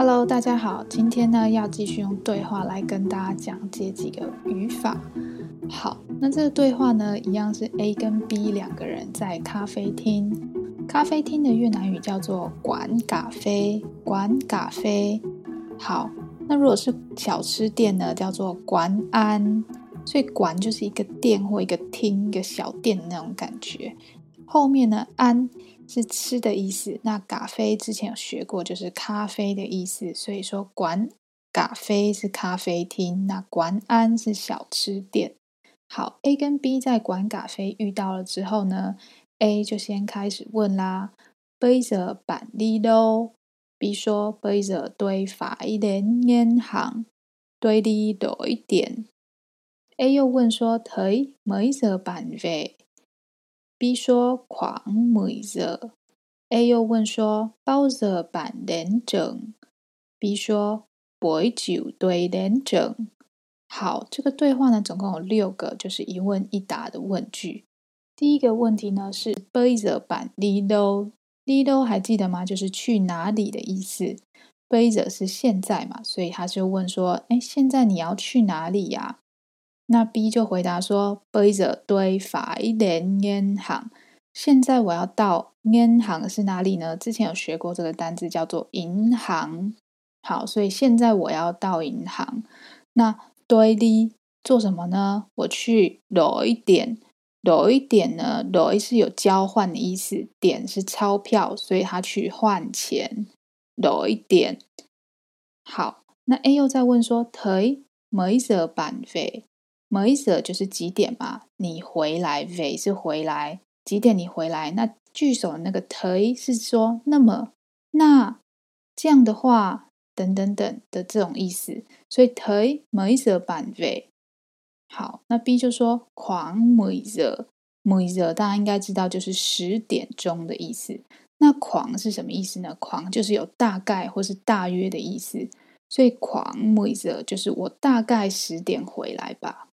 Hello，大家好，今天呢要继续用对话来跟大家讲解几个语法。好，那这个对话呢，一样是 A 跟 B 两个人在咖啡厅。咖啡厅的越南语叫做馆咖啡，馆咖啡。好，那如果是小吃店呢，叫做馆安。所以馆就是一个店或一个厅、一个小店那种感觉。后面呢，安是吃的意思。那咖啡之前有学过，就是咖啡的意思。所以说，馆咖啡是咖啡厅，那馆安是小吃店。好，A 跟 B 在馆咖啡遇到了之后呢，A 就先开始问啦。杯子板里喽，B 说杯子对法一点银行对里多一点。A 又问说：“腿没着板费，B 说狂美热，A 又问说包热板连整，B 说白酒对连整。好，这个对话呢总共有六个，就是一问一答的问句。第一个问题呢是杯热板里路”，“里路还记得吗？就是去哪里的意思。背着是现在嘛，所以他就问说：“哎，现在你要去哪里呀、？”那 B 就回答说：Bây giờ tôi phải đến ngân hàng。现在我要到 ngân hàng 是哪里呢？之前有学过这个单字叫做银行。好，所以现在我要到银行。那 tôi đi 做什么呢？我去 đổi tiền，đổi tiền 呢？đổi 是有交换的意思，点是钞票，所以他去换钱。đổi tiền。好，那 A 又在问说：Thế 某意思就是几点嘛？你回来？V 是回来，几点你回来？那句首的那个 T 是说那么，那这样的话，等等等的这种意思。所以 T 某意思版 V。好，那 B 就说 khoảng mười giờ，mười giờ 大家应该知道就是十点钟的意思。那狂是什么意思呢狂就是有大概或是大约的意思。所以 khoảng mười giờ 就是我大概十点回来吧。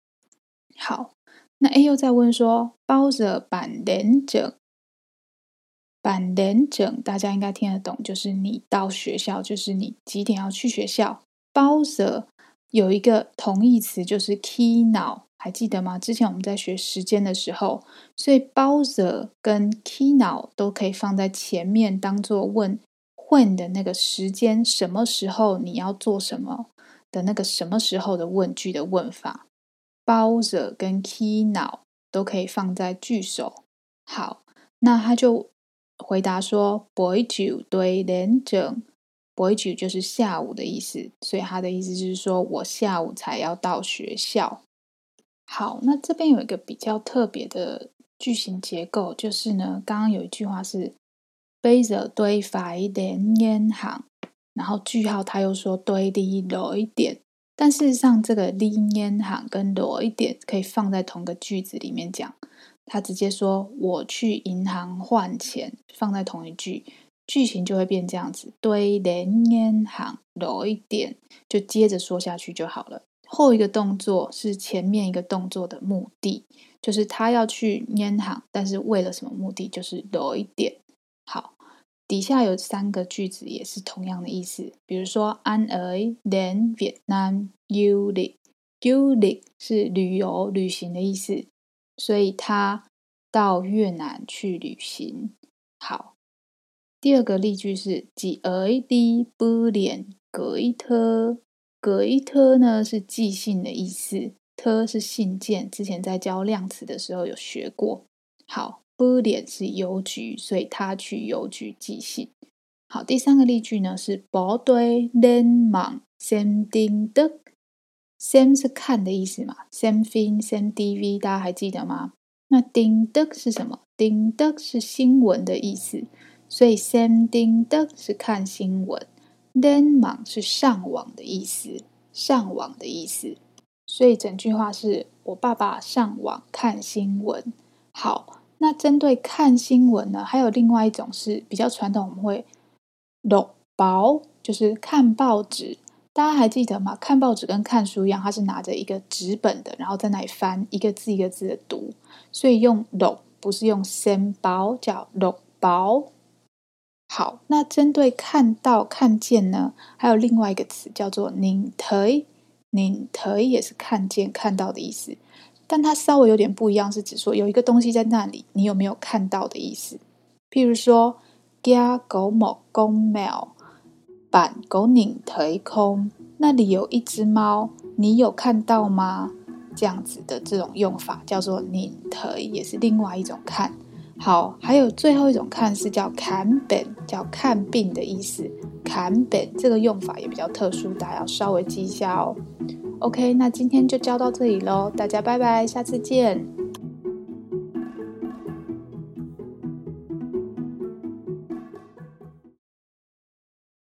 好，那 A 又在问说：Bao giờ bạn đến trường？bạn đến trường 大家应该听得懂，就是你到学校，就是你几点要去学校。Bao giờ 有一个同义词，就是 key 脑还记得吗？之前我们在学时间的时候，所以 Bao giờ 跟 key 脑都可以放在前面，当做问 when 的那个时间，什么时候你要做什么的那个什么时候的问句的问法。包着跟 key 脑都可以放在句首，好，那他就回答说，boy to do it then，boy to 就是下午的意思，所以他的意思就是说我下午才要到学校。好，那这边有一个比较特别的句型结构，就是呢，刚刚有一句话是，杯子堆发，一连烟行，然后句号他又说堆的一点。但事实上，这个 đi ngân hàng 跟 đổi tiền 可以放在同个句子里面讲。他直接说我去银行换钱，放在同一句，句型就会变这样子。tôi đến ngân hàng đổi tiền，就接着说下去就好了。后一个动作是前面一个动作的目的，就是他要去银行，但是为了什么目的？就是 đổi tiền。好。底下有三个句子也是同样的意思，比如说，Anh ấy đến Việt Nam du l i c h du l i c h 是旅游、旅行的意思，所以他到越南去旅行。好，第二个例句是，Chị ấy đi bưu điện gei te gei te 呢是寄信的意思，t 是信件，之前在教量词的时候有学过。好。Bưu điện 是邮局，所以他去邮局寄信。好，第三个例句呢是 Bố tôi lên mạng xem tin tức，xem 是看的意思嘛，xem phim，xem TV，大家还记得吗？那 tin tức 是什么？tin tức 是新闻的意思，所以 xem tin tức 是看新闻，lên mạng 是上网的意思，上网的意思。所以整句话是我爸爸上网看新闻。好。那针对看新闻呢，还有另外一种是比较传统，我们会 đọc báo，就是看报纸。大家还记得吗？看报纸跟看书一样，它是拿着一个纸本的，然后在那里翻一个字一个字的读，所以用 đọc 不是用 xem báo，叫 đọc báo。好，那针对看到、看见呢，还有另外一个词叫做“拧腿”，拧腿也是看见、看到的意思，但它稍微有点不一样，是指说有一个东西在那里，你有没有看到的意思。譬如说，家狗某公猫，板狗拧腿空，那里有一只猫，你有看到吗？这样子的这种用法叫做拧腿，也是另外一种看。好，还有最后一种看是叫看病，叫看病的意思。看病这个用法也比较特殊，大家要稍微记一下哦。OK，那今天就教到这里喽，大家拜拜，下次见。